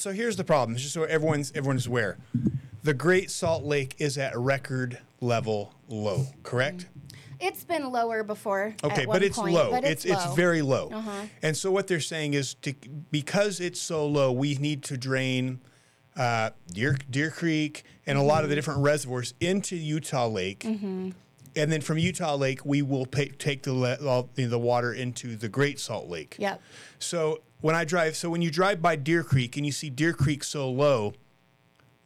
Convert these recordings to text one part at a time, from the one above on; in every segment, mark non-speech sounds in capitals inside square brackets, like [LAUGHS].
So here's the problem, just so everyone's everyone's aware. The Great Salt Lake is at record level low, correct? It's been lower before. Okay, but it's point, low. But it's it's, it's very low. Uh-huh. And so what they're saying is to because it's so low, we need to drain uh, Deer Deer Creek and a Mm-hmm. lot of the different reservoirs into Utah Lake. And then from Utah Lake, we will pay, take the le- the water into the Great Salt Lake. Yep. So when I drive, so when you drive by Deer Creek and you see Deer Creek so low,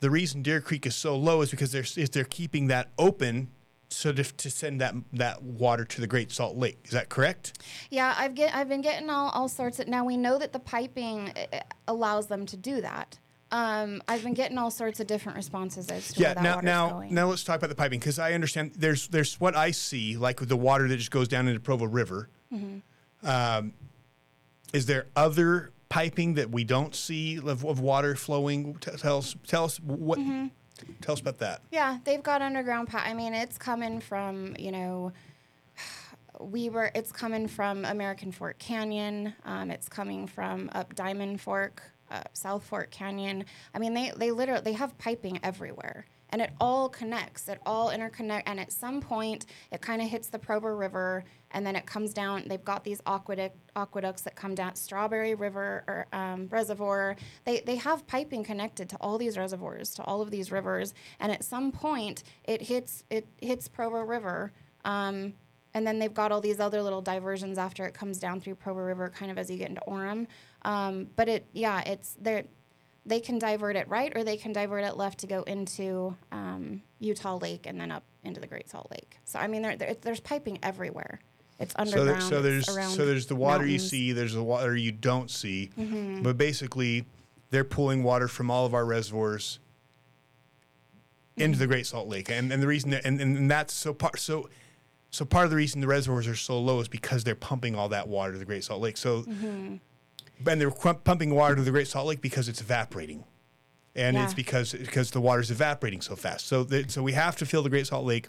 the reason Deer Creek is so low is because they're is they're keeping that open so to, to send that that water to the Great Salt Lake. Is that correct? Yeah, I've get I've been getting all, all sorts of. Now we know that the piping uh, allows them to do that. Um, I've been getting all sorts of different responses as to Yeah. where that Now water's now going. now let's talk about the piping because I understand there's there's what I see like with the water that just goes down into Provo River. Mm-hmm. Um, is there other piping that we don't see of, of water flowing? T- Tell us tell us what Mm-hmm. tell us about that. Yeah, they've got underground pipe. I mean, it's coming from you know. [SIGHS] We were. It's coming from American Fork Canyon. Um, it's coming from up Diamond Fork, uh, South Fork Canyon. I mean, they they literally they have piping everywhere, and it all connects. It all interconnect, and at some point, it kind of hits the Provo River, and then it comes down. They've got these aqueduct aqueducts that come down Strawberry River or um, Reservoir. They they have piping connected to all these reservoirs, to all of these rivers, and at some point, it hits it hits Provo River. Um, and then they've got all these other little diversions after it comes down through Provo River, kind of as you get into Orem. Um, but it, yeah, it's they they can divert it right or they can divert it left to go into um, Utah Lake and then up into the Great Salt Lake. So I mean, there, there there's piping everywhere. It's So, underground. there, so there's so there's the water you mountains. Mm-hmm. see, there's the water you don't see, but basically they're pulling water from all of our reservoirs into Mm-hmm. the Great Salt Lake, and, and the reason that, and, and that's so part so so part of the reason the reservoirs are so low is because they're pumping all that water to the Great Salt Lake. So Mm-hmm. And they're pumping water to the Great Salt Lake because it's evaporating. And it's because because the water's evaporating so fast. So the, so we have to fill the Great Salt Lake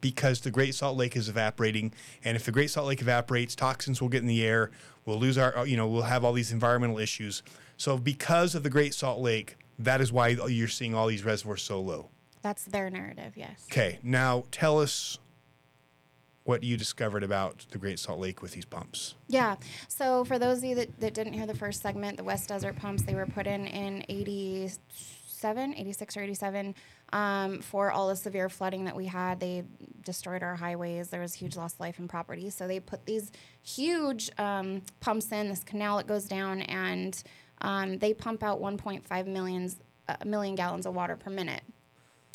because the Great Salt Lake is evaporating. And if the Great Salt Lake evaporates, toxins will get in the air. We'll lose our uh, you know we'll have all these environmental issues. So because of the Great Salt Lake, that is why you're seeing all these reservoirs so low. That's their narrative, yes. Okay, now tell us what you discovered about the Great Salt Lake with these pumps. Yeah. So for those of you that, that didn't hear the first segment, the West Desert pumps, they were put in in 87, 86 or 87 um, for all the severe flooding that we had. They destroyed our highways. There was huge loss of life and property. So they put these huge um, pumps in, this canal that goes down, and um, they pump out 1.5 millions, uh, million gallons of water per minute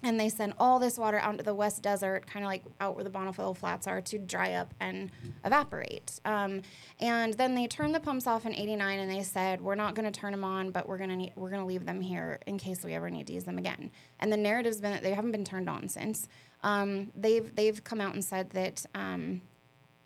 and they send all this water out into the west desert, kind of like out where the Bonneville Flats are, to dry up and evaporate. Um, and then they turned the pumps off in '89, and they said, "We're not going to turn them on, but we're going to we're going to leave them here in case we ever need to use them again." And the narrative's been that they haven't been turned on since. Um, they've they've come out and said that um,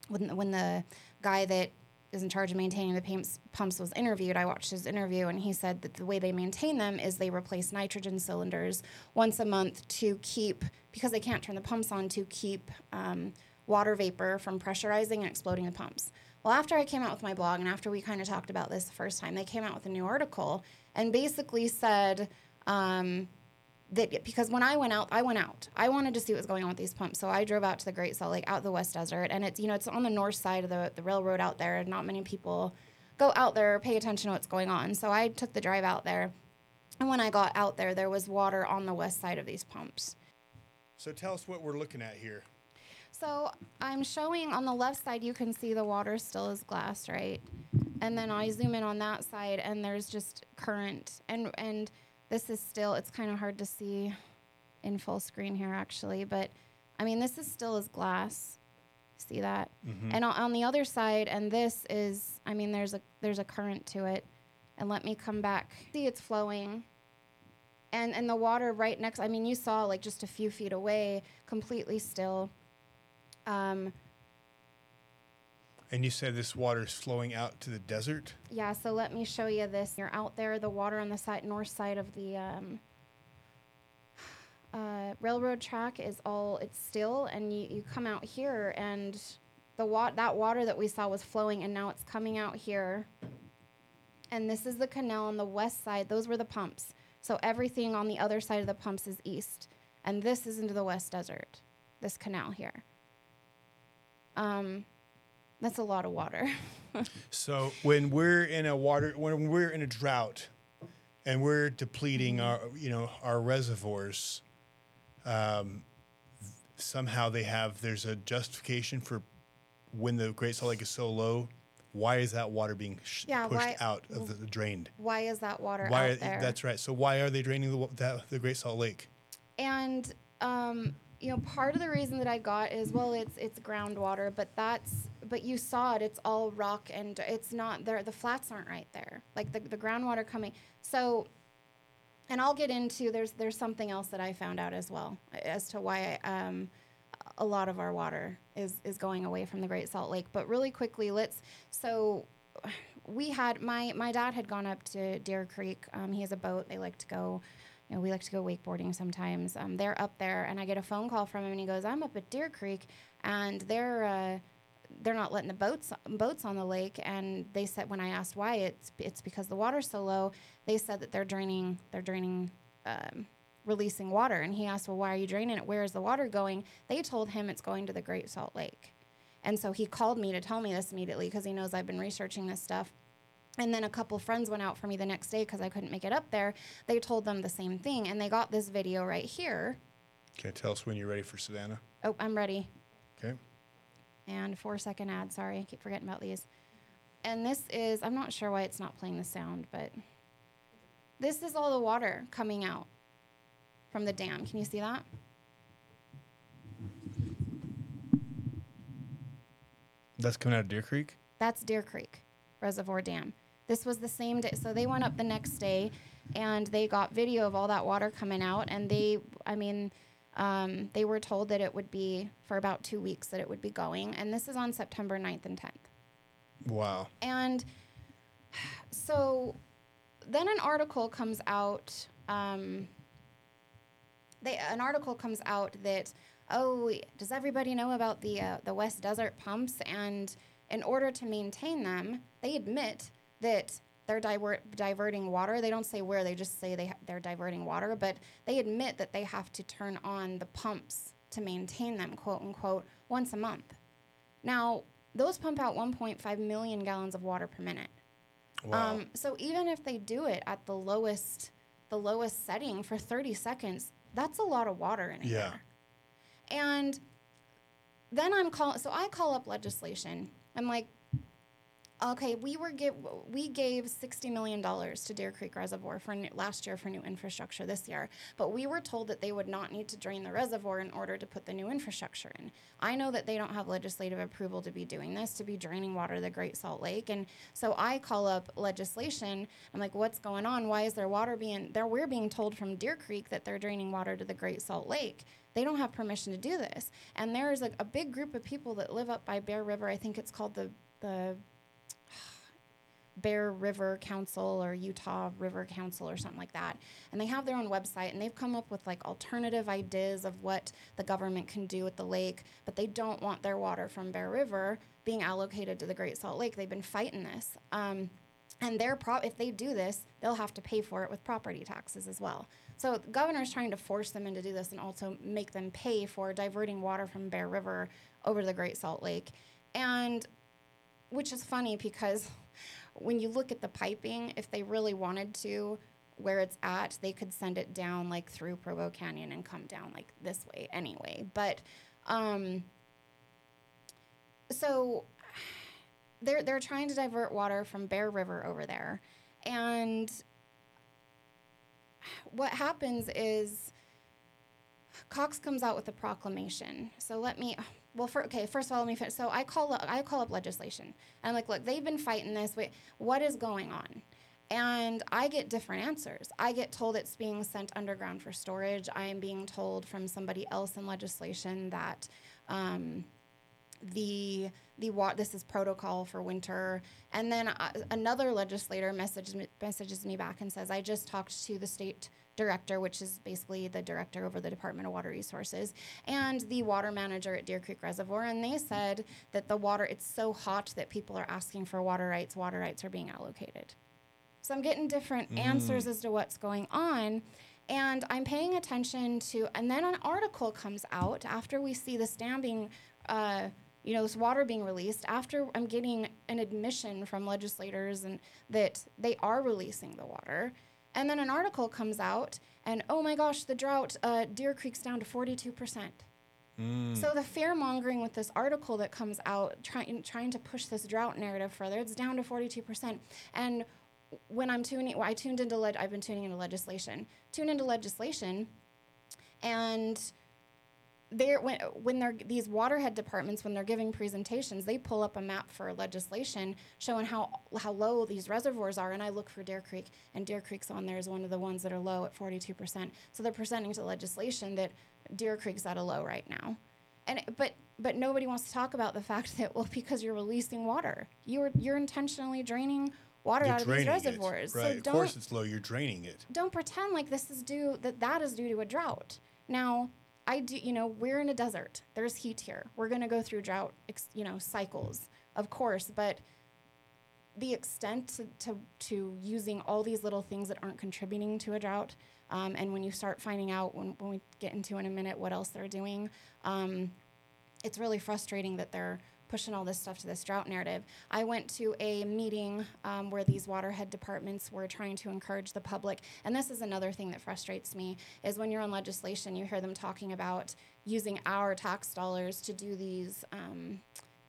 when when the guy that is in charge of maintaining the pumps, pumps was interviewed, I watched his interview, and he said that the way they maintain them is they replace nitrogen cylinders once a month to keep, because they can't turn the pumps on, to keep um, water vapor from pressurizing and exploding the pumps. Well, after I came out with my blog, and after we kind of talked about this the first time, they came out with a new article and basically said, um, that because when I went out, I went out. I wanted to see what was going on with these pumps, so I drove out to the Great Salt Lake, out the West Desert, and it's you know it's on the north side of the the railroad out there. and Not many people go out there or pay attention to what's going on. So I took the drive out there, and when I got out there, there was water on the west side of these pumps. So tell us what we're looking at here. So I'm showing on the left side, you can see the water still is glass, right? And then I zoom in on that side, and there's just current, and and this is still. It's kind of hard to see in full screen here, actually, but I mean, this is still is glass. See that? And on, on the other side, and this is. I mean, there's a there's a current to it, and let me come back. See, it's flowing and and the water right next i mean you saw like just a few feet away completely still um, And you said this water is flowing out to the desert. yeah so let me show you this you're out there the water on the side north side of the um, [SIGHS] uh, railroad track is all it's still and you, you come out here and the wa- that water that we saw was flowing and now it's coming out here and this is the canal on the west side. Those were the pumps. So everything on the other side of the pumps is east, and this is into the west desert. This canal here. Um, that's a lot of water. [LAUGHS] So when we're in a water, when we're in a drought, and we're depleting our, you know, our reservoirs, um, somehow they have there's a justification for when the Great Salt Lake is so low. Why is that water being sh- Yeah, pushed why- out of the, the drained? Why is that water Why? out Are, there? that's right. So why are they draining the, the Great Salt Lake? and um, you know part of the reason that i got is well it's it's groundwater but that's but you saw it it's all rock and it's not there the flats aren't right there like the, the groundwater coming. So and i'll get into there's there's something else that i found out as well as to why um, a lot of our water is is going away from the great salt lake. But really quickly let's so we had my my dad had gone up to deer creek. Um, he has a boat they like to go you know, we like to go wakeboarding sometimes. Um, they're up there, and I get a phone call from him, and he goes, "I'm up at Deer Creek, and they're uh, they're not letting the boats boats on the lake." And they said when I asked why, it's it's because the water's so low. They said that they're draining they're draining. Um, releasing water and he asked well why are you draining it where is the water going they told him it's going to the great salt lake and so he called me to tell me this immediately because he knows i've been researching this stuff and then a couple friends went out for me the next day because I couldn't make it up there. They told them the same thing, and they got this video right here. Okay, tell us when you're ready for Savannah. Oh, I'm ready. Okay. And four second ad. Sorry, I keep forgetting about these. And this is, I'm not sure why it's not playing the sound, but this is all the water coming out from the dam. Can you see that? That's coming out of Deer Creek. That's Deer Creek Reservoir Dam. This was the same day. So they went up the next day and they got video of all that water coming out. And they, I mean, um, they were told that it would be for about two weeks that it would be going. And this is on September 9th and 10th. Wow. And so then an article comes out. Um, they, an article comes out that oh, does everybody know about the uh, the West Desert pumps? And in order to maintain them, they admit that they're divert, diverting water. They don't say where; they just say they ha- they're diverting water. But they admit that they have to turn on the pumps to maintain them, quote unquote, once a month. Now, those pump out 1.5 million gallons of water per minute. Wow. Um, so even if they do it at the lowest, the lowest setting for 30 seconds, that's a lot of water in a Yeah. And then I'm calling. So I call up legislation. I'm like, okay, we were give we gave 60 million dollars to Deer Creek Reservoir for new, last year for new infrastructure this year, but we were told that they would not need to drain the reservoir in order to put the new infrastructure in. I know that they don't have legislative approval to be doing this, to be draining water to the Great Salt Lake, and so I call up legislation. I'm like, what's going on? Why is there water being there? We're being told from Deer Creek that they're draining water to the Great Salt Lake. They don't have permission to do this, and there's a, a big group of people that live up by Bear River. I think it's called the the Bear River Council or Utah River Council or something like that. And they have their own website and they've come up with like alternative ideas of what the government can do with the lake, but they don't want their water from Bear River being allocated to the Great Salt Lake. They've been fighting this. Um, and their pro- if they do this, they'll have to pay for it with property taxes as well. So the governor's trying to force them into do this and also make them pay for diverting water from Bear River over to the Great Salt Lake. And which is funny because when you look at the piping, if they really wanted to, where it's at, they could send it down like through Provo Canyon and come down like this way anyway. But um, so they're they're trying to divert water from Bear River over there, and what happens is Cox comes out with a proclamation. So let me. Well, for, okay. First of all, let me finish. So I call up, I call up legislation. I'm like, look, they've been fighting this. Wait, what is going on? And I get different answers. I get told it's being sent underground for storage. I am being told from somebody else in legislation that um, the the wa- this is protocol for winter. And then uh, another legislator messages me, messages me back and says, I just talked to the state director, which is basically the director over the Department of Water Resources, and the water manager at Deer Creek Reservoir, and they said that the water it's so hot that people are asking for water rights. Water rights are being allocated. So I'm getting different answers as to what's going on. And I'm paying attention to, and then an article comes out after we see this dam being, uh, you know, this water being released. After I'm getting an admission from legislators and that they are releasing the water, and then an article comes out, and oh my gosh, the drought, uh, Deer Creek's down to 42 percent. So the fear mongering with this article that comes out, trying trying to push this drought narrative further, it's down to forty two percent. And when I'm tuning, well, I tuned into leg, I've been tuning into legislation. Tune into legislation, and they're when when they're these waterhead departments when they're giving presentations, they pull up a map for legislation showing how how low these reservoirs are. And I look for Deer Creek, and Deer Creek's on there is one of the ones that are low at forty two percent. So they're presenting to legislation that Deer Creek's at a low right now. And but but nobody wants to talk about the fact [LAUGHS] that well because you're releasing water, you're you're intentionally draining water You're out of these draining it. reservoirs. Right. So of course it's low. You're draining it. don't pretend like this is due that that is due to a drought. Now, I do, you know, we're in a desert. There's heat here. We're going to go through drought, you know, cycles, of course, but the extent to, to, to using all these little things that aren't contributing to a drought, um, and when you start finding out, when, when we get into in a minute what else they're doing, um, it's really frustrating that they're pushing all this stuff to this drought narrative. I went to a meeting um, where these waterhead departments were trying to encourage the public, and this is another thing that frustrates me is when you're on legislation, you hear them talking about using our tax dollars to do these. Um,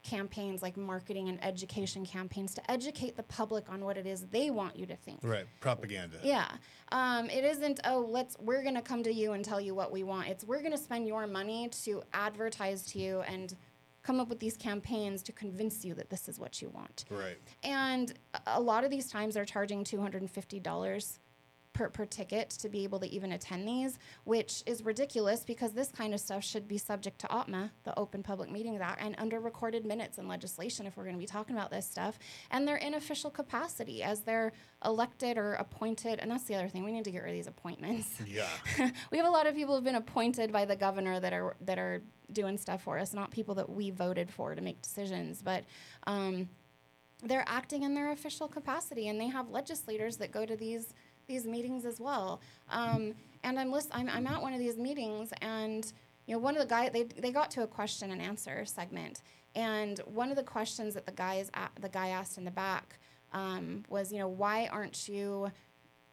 campaigns like marketing and education campaigns to educate the public on what it is they want you to think Right. Propaganda. yeah. Um, it isn't, oh, let's, we're going to come to you and tell you what we want. It's, we're going to spend your money to advertise to you and come up with these campaigns to convince you that this is what you want. Right. And a- lot of these times they're charging $250 per, per ticket to be able to even attend these, which is ridiculous because this kind of stuff should be subject to OPMA, the Open Public Meetings Act, and under recorded minutes and legislation if we're going to be talking about this stuff. And they're in official capacity as they're elected or appointed. And that's the other thing. We need to get rid of these appointments. Yeah. [LAUGHS] we have a lot of people who've been appointed by the governor that are that are doing stuff for us, not people that we voted for to make decisions, but um, they're acting in their official capacity, and they have legislators that go to these these meetings as well. Um, and I'm list- I'm I'm at one of these meetings, and you know one of the guy they they got to a question and answer segment, and one of the questions that the guys the guy asked in the back um, was you know why aren't you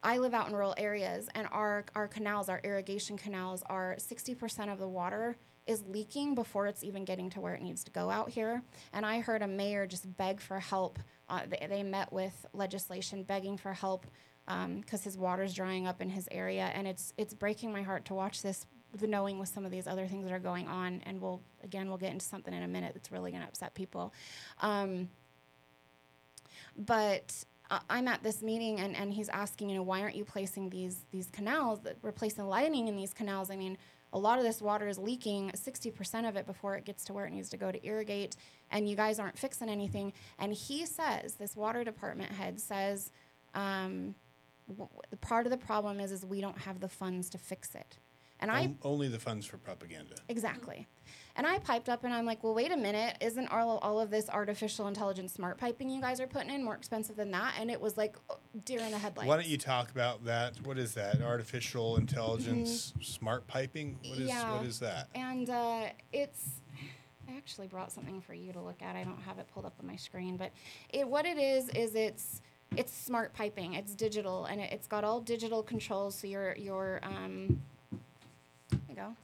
I live out in rural areas, and our our canals, our irrigation canals, are sixty percent of the water is leaking before it's even getting to where it needs to go out here. And I heard a mayor just beg for help. Uh, they, they met with legislation begging for help because his water's drying up in his area, and it's it's breaking my heart to watch this. The knowing with some of these other things that are going on, and we'll again we'll get into something in a minute that's really going to upset people. Um, but I'm at this meeting and, and he's asking, you know, why aren't you placing these these canals, replacing lining in these canals? I mean, a lot of this water is leaking, 60% of it before it gets to where it needs to go to irrigate, and you guys aren't fixing anything. And he says, this water department head says, um, part of the problem is is we don't have the funds to fix it. And I only the funds for propaganda. Exactly. And I piped up and I'm like, well, wait a minute. Isn't all, all of this artificial intelligence smart piping you guys are putting in more expensive than that? And it was like oh, deer in the headlights. Why don't you talk about that? What is that? Artificial intelligence, smart piping. What is Mm-hmm. Yeah. what is that? And uh, it's. I actually brought something for you to look at. I don't have it pulled up on my screen, but it what it is is it's it's smart piping. It's digital and it, it's got all digital controls. So your your um, you go.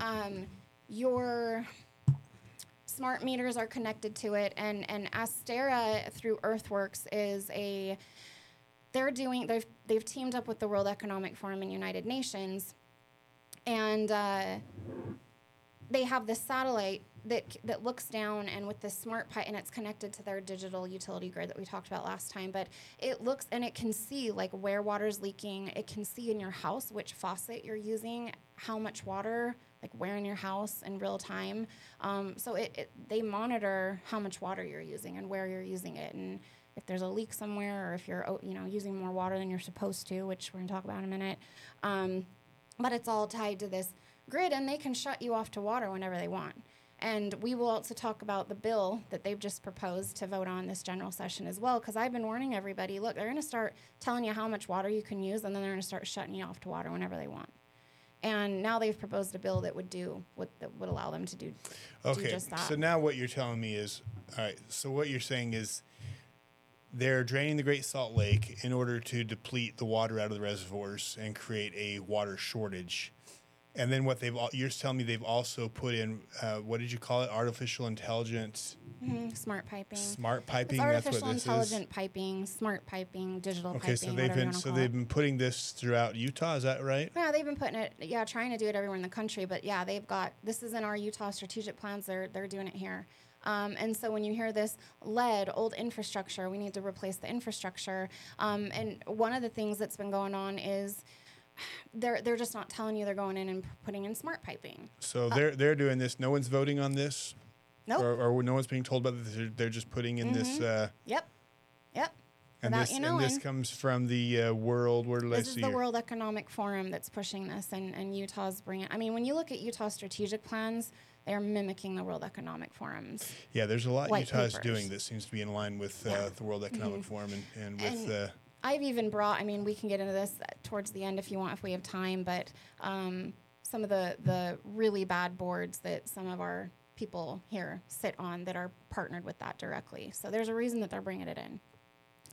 Um, your smart meters are connected to it, and and Asterra through Earthworks is a they're doing they've they've teamed up with the World Economic Forum and United Nations, and uh, they have this satellite that that looks down and with the smart pipe and it's connected to their digital utility grid that we talked about last time but it looks and it can see like where water's leaking. It can see in your house which faucet you're using how much water like where in your house in real time. Um, so it, it they monitor how much water you're using and where you're using it and if there's a leak somewhere or if you're oh, you know using more water than you're supposed to which we're going to talk about in a minute. Um, but it's all tied to this grid and they can shut you off to water whenever they want And we will also talk about the bill that they've just proposed to vote on this general session as well. Because I've been warning everybody look, they're going to start telling you how much water you can use, and then they're going to start shutting you off to water whenever they want. And now they've proposed a bill that would do what that would allow them to do, do Okay, just that. so now what you're telling me is, all right. So what you're saying is, they're draining the Great Salt Lake in order to deplete the water out of the reservoirs and create a water shortage. And then what they've al- you're telling me they've also put in uh, what did you call it? Artificial intelligence, Mhm, smart piping. smart piping. It's That's artificial what this intelligent is. piping, smart piping, digital Okay, piping, so they've been so they've it. been putting this throughout Utah. Is that right? Yeah, they've been putting it. Yeah, trying to do it everywhere in the country. But yeah, they've got this is in our Utah strategic plans. They're they're doing it here. Um, and so when you hear this lead, old infrastructure, we need to replace the infrastructure. Um, and one of the things that's been going on is they're they're just not telling you they're going in and putting in smart piping. So they're they're doing this. No one's voting on this, Uh, Nope. Mm-hmm. or, or no one's being told about this. They're, they're just putting in this. Uh, Yep. Yep. and Without this you and this comes from the uh, world. Where did I This is the here? World Economic Forum that's pushing this, and, and Utah's bringing. I mean, when you look at Utah's strategic plans, they're mimicking the World Economic Forum's. Yeah, there's a lot white Utah's papers. doing that seems to be in line with uh, Yeah. the World Economic Forum and, and with And- uh, I've even brought. I mean, we can get into this towards the end if you want, if we have time. But um, some of the the really bad boards that some of our people here sit on that are partnered with that directly. So there's a reason that they're bringing it in.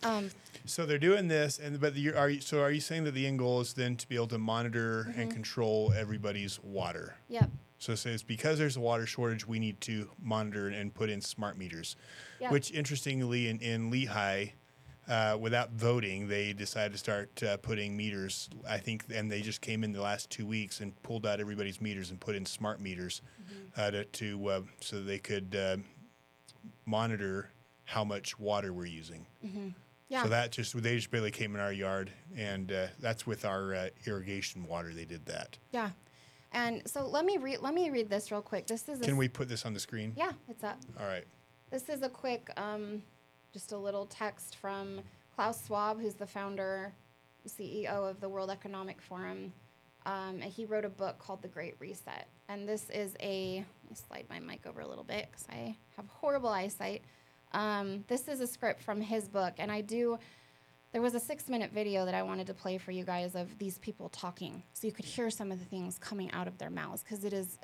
Um, So they're doing this, and but you are you, so are you saying that the end goal is then to be able to monitor and Mm-hmm. control everybody's water? yep. So it says because there's a water shortage, we need to monitor and put in smart meters. Yeah. Which interestingly, in, in Lehi, uh, without voting, they decided to start uh, putting meters. I think, and they just came in the last two weeks and pulled out everybody's meters and put in smart meters Mm-hmm. uh, to, to uh, so they could uh, monitor how much water we're using. Yeah. So that just they just barely came in our yard, and uh, that's with our uh, irrigation water. They did that. yeah. And so let me read. Let me read this real quick. This is. a Can we put this on the screen? Yeah, it's up. All right. This is a quick, um, just a little text from Klaus Schwab, who's the founder, CEO of the World Economic Forum. Um, and he wrote a book called The Great Reset. And this is a, let me slide my mic over a little bit because I have horrible eyesight. Um, this is a script from his book. And I do, there was a six minute video that I wanted to play for you guys of these people talking. So you could hear some of the things coming out of their mouths because it is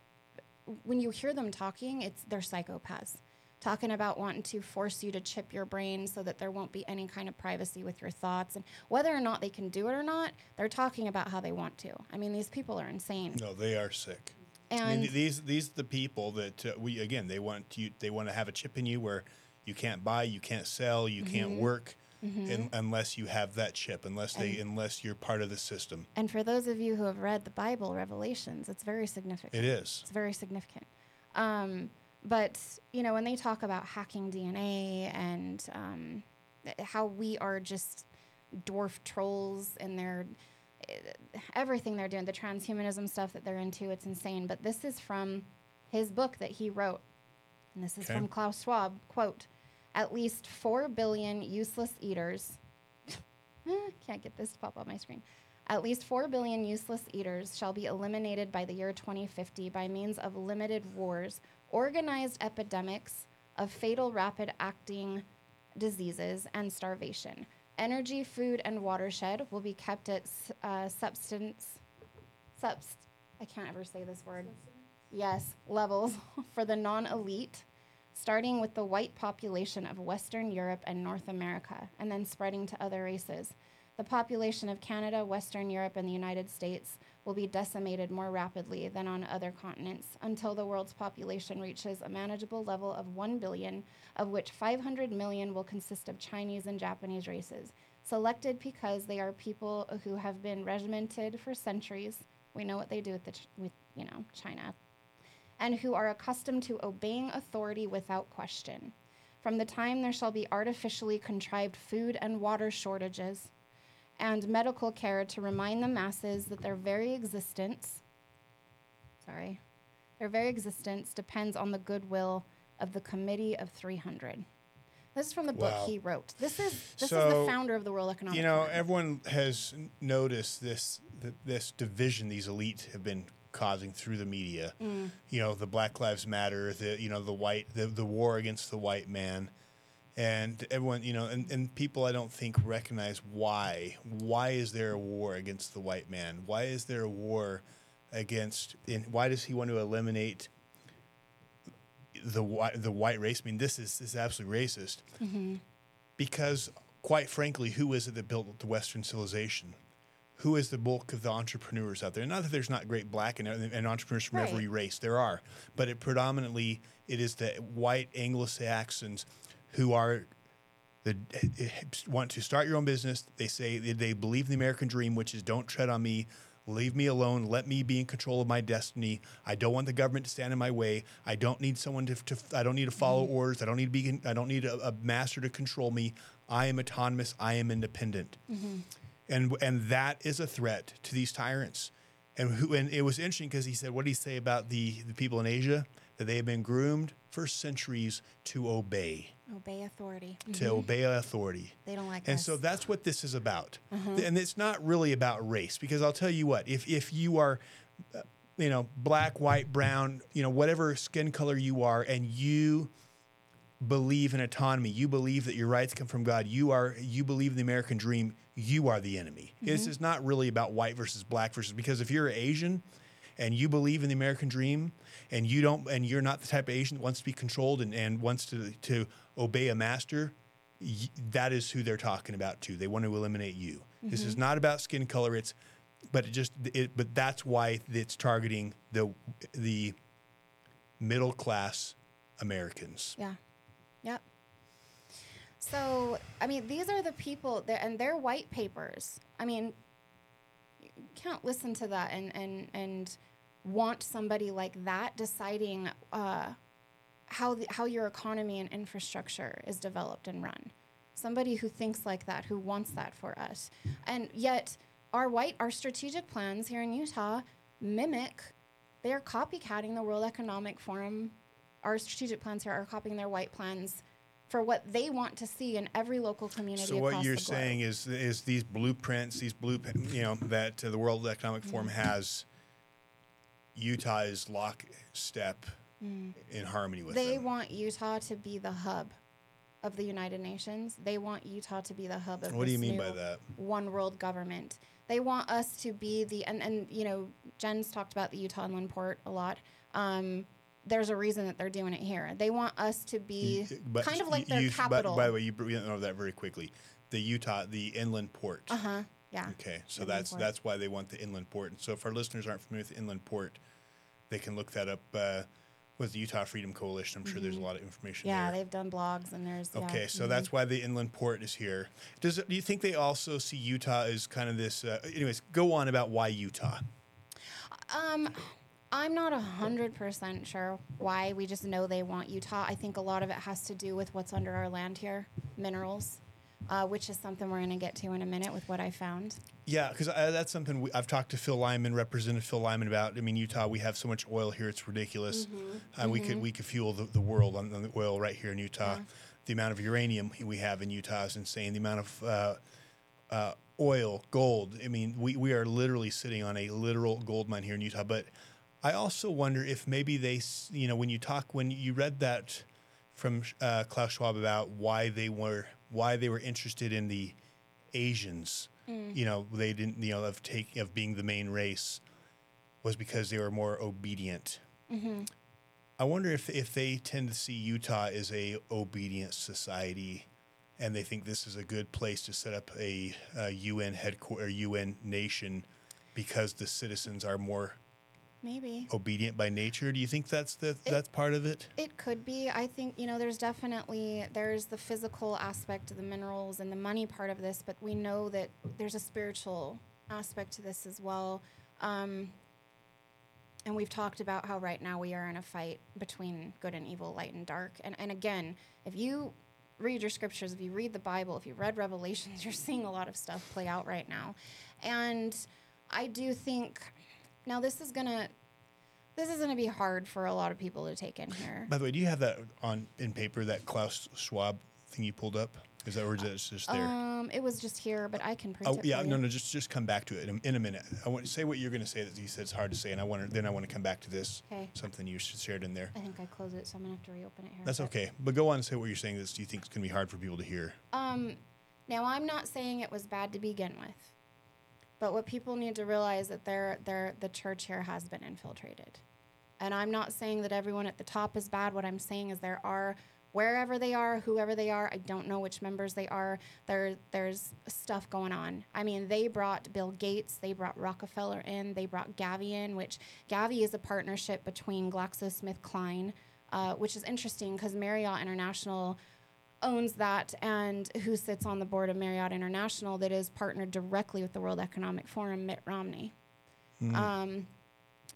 when you hear them talking, it's they're psychopaths. Talking about wanting to force you to chip your brain so that there won't be any kind of privacy with your thoughts. And whether or not they can do it or not, they're talking about how they want to. I mean, these people are insane. No, they are sick. And I mean, these these are the people that uh, we again they want you they want to have a chip in you where you can't buy, you can't sell, you can't Mm-hmm. work in, unless you have that chip, unless they unless you're part of the system. and for those of you who have read the Bible, Revelations, it's very significant. It is. It's very significant. Um, but you know, when they talk about hacking DNA and um, how we are just dwarf trolls and their everything they're doing, the transhumanism stuff that they're into, it's insane. But this is from his book that he wrote, and this is Okay. from Klaus Schwab. Quote: At least four billion useless eaters. [LAUGHS] Can't get this to pop up on my screen. At least 4 billion useless eaters shall be eliminated by the year 2050 by means of limited wars, organized epidemics of fatal rapid acting diseases, and starvation. Energy, food, and watershed will be kept at uh, substance, subst, I can't ever say this word. Yes, levels [LAUGHS] for the non elite, starting with the white population of Western Europe and North America, and then spreading to other races. The population of Canada, Western Europe, and the United States will be decimated more rapidly than on other continents until the world's population reaches a manageable level of 1 billion, of which 500 million will consist of Chinese and Japanese races, selected because they are people who have been regimented for centuries. We know what they do with, the, Ch- with you know, China and who are accustomed to obeying authority without question. From the time there shall be artificially contrived food and water shortages, and medical care to remind the masses that their very existence, sorry, their very existence depends on the goodwill of the Committee of 300. This is from the book Wow. he wrote. This is this is the founder of the World Economic You know, Forum. everyone has noticed this this division these elites have been causing through the media. Mm. You know, the Black Lives Matter, the you know the white the, the war against the white man. And everyone, you know, and, and people I don't think recognize why. Why is there a war against the white man? Why is there a war against and why does he want to eliminate the white the white race? I mean, this is this is absolutely racist. Mm-hmm. Because quite frankly, who is it that built the Western civilization? Who is the bulk of the entrepreneurs out there? Not that there's not great black and, and entrepreneurs from Right. every race. There are, but it predominantly it is the white Anglo-Saxons who are the want to start your own business. They say they, believe in the American dream, which is don't tread on me, leave me alone, let me be in control of my destiny. I don't want the government to stand in my way. I don't need someone to, to I don't need to follow mm-hmm. orders. I don't need to be I don't need a, a master to control me. I am autonomous. I am independent. Mm-hmm. And and that is a threat to these tyrants. And who and it was interesting because he said, what did he say about the, the people in Asia? That they have been groomed for centuries to obey Obey authority. to mm-hmm. obey authority. They don't like And us. so that's what this is about. Mm-hmm. And it's not really about race because I'll tell you what, if if you are uh, you know, black, white, brown, you know, whatever skin color you are and you believe in autonomy, you believe that your rights come from God, you are you believe in the American dream, you are the enemy. This mm-hmm. is not really about white versus black versus because if you're Asian and you believe in the American dream and you don't and you're not the type of Asian that wants to be controlled and, and wants to to obey a master, y- that is who they're talking about too. They want to eliminate you. This is mm-hmm. not about skin color. It's but it just it but that's why it's targeting the the middle class Americans. Yeah. Yep. So, I mean, these are the people that, and they're white papers. I mean, can't listen to that and, and, and want somebody like that deciding uh, how, the, how your economy and infrastructure is developed and run. Somebody who thinks like that, who wants that for us. And yet, our white, our strategic plans here in Utah mimic, they are copycatting the World Economic Forum our strategic plans here are copying their white plans for what they want to see in every local community. So what you're saying is is these blueprints, these blue, you know, that uh, the World Economic Forum has, Utah is lockstep in harmony with Mm. they them. want Utah to be the hub of the United Nations. They want Utah to be the hub of What do you mean by that? one world government. They want us to be the and and you know Jen's talked about the Utah Inland Port a lot. Um, there's a reason that they're doing it here. They want us to be But kind of like their you- capital. By, by the way, you went over that very quickly. The Utah, the inland port. uh huh. Yeah. Okay, so Inland that's port. that's why they want the inland port. And so, if our listeners aren't familiar with the inland port, they can look that up uh, with the Utah Freedom Coalition. I'm sure there's a lot of information Mm-hmm. Yeah, there. they've done blogs and there's yeah. Okay, so Mhm. that's why the inland port is here. Does do you think they also see Utah as kind of this? Uh, anyways, go on about why Utah. Um, I'm not a hundred percent sure why. We just know they want Utah. I think a lot of it has to do with what's under our land here, minerals, uh, which is something we're going to get to in a minute with what I found. Yeah, because that's something we, I've talked to Phil Lyman, Representative Phil Lyman, about. I mean, Utah, we have so much oil here; it's ridiculous. Uh, We could we could fuel the, the world on, on the oil right here in Utah. The amount of uranium we have in Utah is insane. The amount of uh, uh, oil, gold. I mean, we, we are literally sitting on a literal gold mine here in Utah. But I also wonder if maybe they, you know, when you talk, when you read that from uh, Klaus Schwab about why they were why they were interested in the Asians, you know, they didn't, you know, of taking of being the main race, was because they were more obedient. I wonder if if they tend to see Utah as a obedient society, and they think this is a good place to set up a, a UN headquarter, UN nation, because the citizens are more Maybe. obedient by nature. Do you think that's the that's part of it? It could be. I think, you know, there's definitely there's the physical aspect of the minerals and the money part of this, but we know that there's a spiritual aspect to this as well. Um, and we've talked about how right now we are in a fight between good and evil, light and dark. And and again, if you read your scriptures, if you read the Bible, if you read Revelations, [LAUGHS] you're seeing a lot of stuff play out right now. And I do think now this is gonna this is gonna be hard for a lot of people to take in here. By the way, do you have that on in paper that Klaus Schwab thing you pulled up? Is that or is that just there? Um, it was just here, but I can print Oh it. yeah, no, no. Just just come back to it in a, in a minute. I want to say what you're going to say that you said it's hard to say, and I want to then I want to come back to this. 'Kay. Something you shared in there. I think I closed it, so I'm gonna have to reopen it here. That's okay. But go on and say what you're saying. That you think is going to be hard for people to hear. Um, now I'm not saying it was bad to begin with, but what people need to realize that they're, they're, the church here has been infiltrated, and I'm not saying that everyone at the top is bad. What I'm saying is there are wherever they are, whoever they are. I don't know which members they are. There, there's stuff going on. I mean, they brought Bill Gates, they brought Rockefeller in, they brought Gavi in, which Gavi is a partnership between GlaxoSmithKline, uh, which is interesting because Marriott International owns that and who sits on the board of Marriott International that is partnered directly with the World Economic Forum, Mitt Romney. Um,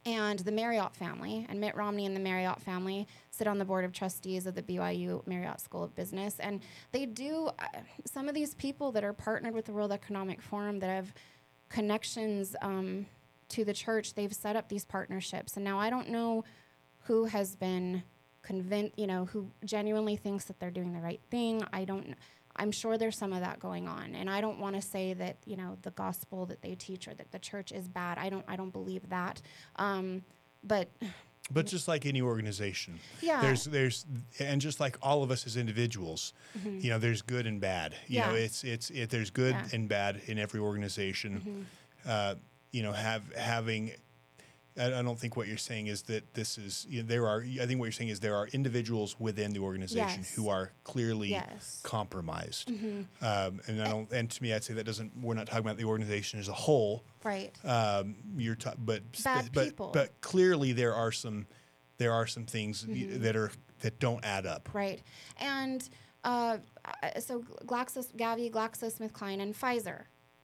and the Marriott family, and Mitt Romney and the Marriott family sit on the board of trustees of the BYU Marriott School of Business. And they do, uh, some of these people that are partnered with the World Economic Forum that have connections um, to the church, they've set up these partnerships. And now I don't know who has been convinced, you know, who genuinely thinks that they're doing the right thing. I don't, I'm sure there's some of that going on. And I don't want to say that, you know, the gospel that they teach or that the church is bad. I don't, I don't believe that. Um, but But just like any organization, Yeah. there's there's and just like all of us as individuals, you know, there's good and bad. You know, Mm-hmm. It's it's it, there's good Yeah. Mm-hmm. and bad in every organization. Uh, you know, have having. I I don't think what you're saying is that this is. You know, there are. I think what you're saying is there are individuals within the organization Yes. who are clearly Yes. Mm-hmm. compromised. Um, and I don't. And to me, I'd say that doesn't. We're not talking about the organization as a whole. right. Um, you're ta- but Bad but people. but clearly there are some there are some things Mm-hmm. that are that don't add up. Right. And uh, uh, so Glaxo, Gavi, GlaxoSmithKline, and Pfizer.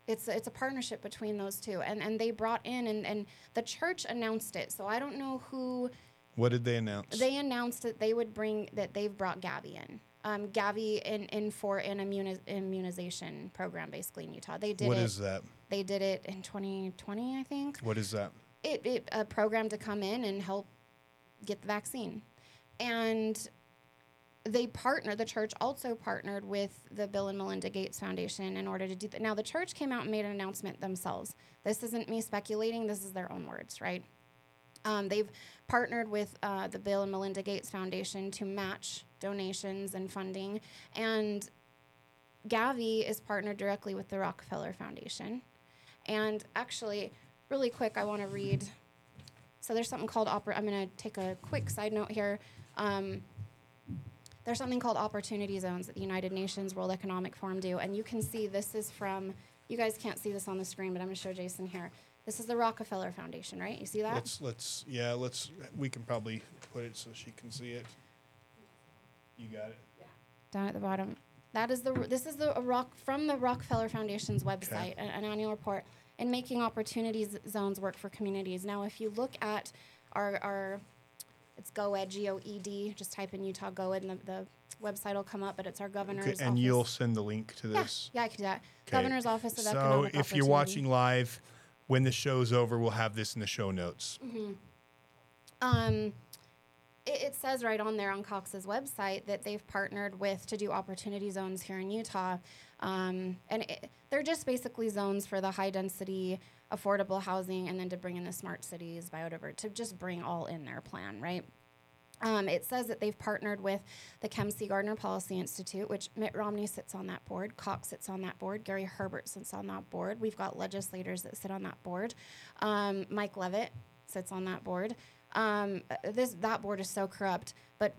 It's, it's a partnership between those two. And, and they brought in, and, and the church announced it. So I don't know who, What did they announce? they announced that they would bring, that they've brought Gavi in. Um, Gavi in, in for an immuni- immunization program basically in Utah. They did What it. is that? They did it in 2020, I think What is that? it, it a program to come in and help get the vaccine and they partner the church also partnered with the bill and melinda gates foundation in order to do that now the church came out and made an announcement themselves. This isn't me speculating this is their own words right? Um, they've partnered with uh, the bill and melinda gates foundation to match donations and funding and gavi is partnered directly with the rockefeller foundation. And actually really quick i want to read so there's something called oppor- I'm going to take a quick side note here. Um, there's something called opportunity zones that the United Nations World Economic Forum do, and you can see this is from. You guys can't see this on the screen, but I'm going to show Jason here. This is the Rockefeller Foundation, right? You see that? Let's let's yeah let's we can probably put it so she can see it. You got it. Yeah. Down at the bottom. That is the this is the a rock from the Rockefeller Foundation's website, an, an annual report, and making opportunities zones work for communities. Now, if you look at our our it's GOED G O E D. Just type in Utah GOED, and the, the website will come up. But it's our governor's Okay, and office. you'll send the link to this. yeah, yeah I can do that. Okay. Governor's office of So economic if you're watching live, when the show's over, we'll have this in the show notes. Um, it, it says right on there on Cox's website that they've partnered with to do opportunity zones here in Utah, um, and it, they're just basically zones for the high density, affordable housing, and then to bring in the smart cities, biodiversity, to just bring all in their plan, right? Um, it says that they've partnered with the Kem C. Gardner Policy Institute, which Mitt Romney sits on that board, Cox sits on that board, Gary Herbert sits on that board. We've got legislators that sit on that board. Um, Mike Leavitt sits on that board. Um, uh, this that board is so corrupt, but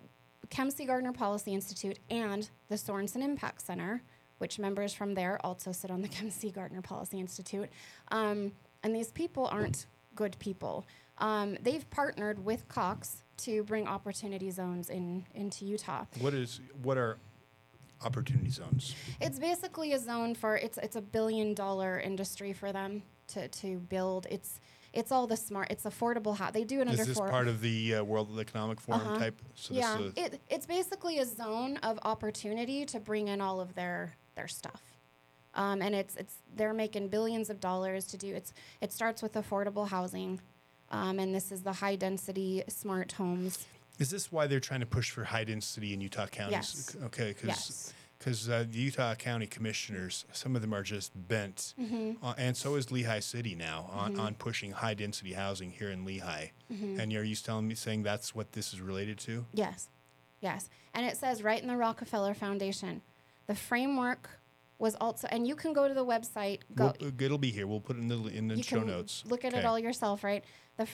Kem C. Gardner Policy Institute and the Sorenson Impact Center, which members from there also sit on the [LAUGHS] Kem C. Gardner Policy Institute, um, and these people aren't good people. Um, they've partnered with Cox to bring opportunity zones in into Utah. What is what are opportunity zones? It's basically a zone for it's it's a billion dollar industry for them to, to build. It's it's all the smart. It's affordable. How they do it under Is this four. part of the uh, World Economic Forum Uh-huh. type? So yeah, this is a, it, it's basically a zone of opportunity to bring in all of their their stuff. Um, and it's it's they're making billions of dollars to do it's it starts with affordable housing, um, and this is the high density smart homes. Is this why they're trying to push for high density in Utah counties? Yes. Okay, because Yes. Because uh, the Utah County Commissioners, some of them are just bent, Mm-hmm. uh, and so is Lehi City now on, on pushing high density housing here in Lehi. Mm-hmm. And are you telling me saying that's what this is related to? Yes, yes. And it says right in the Rockefeller Foundation, the framework was also, and you can go to the website. Go. We'll, it'll be here. We'll put it in the in the you show can notes. look at it all yourself, right? The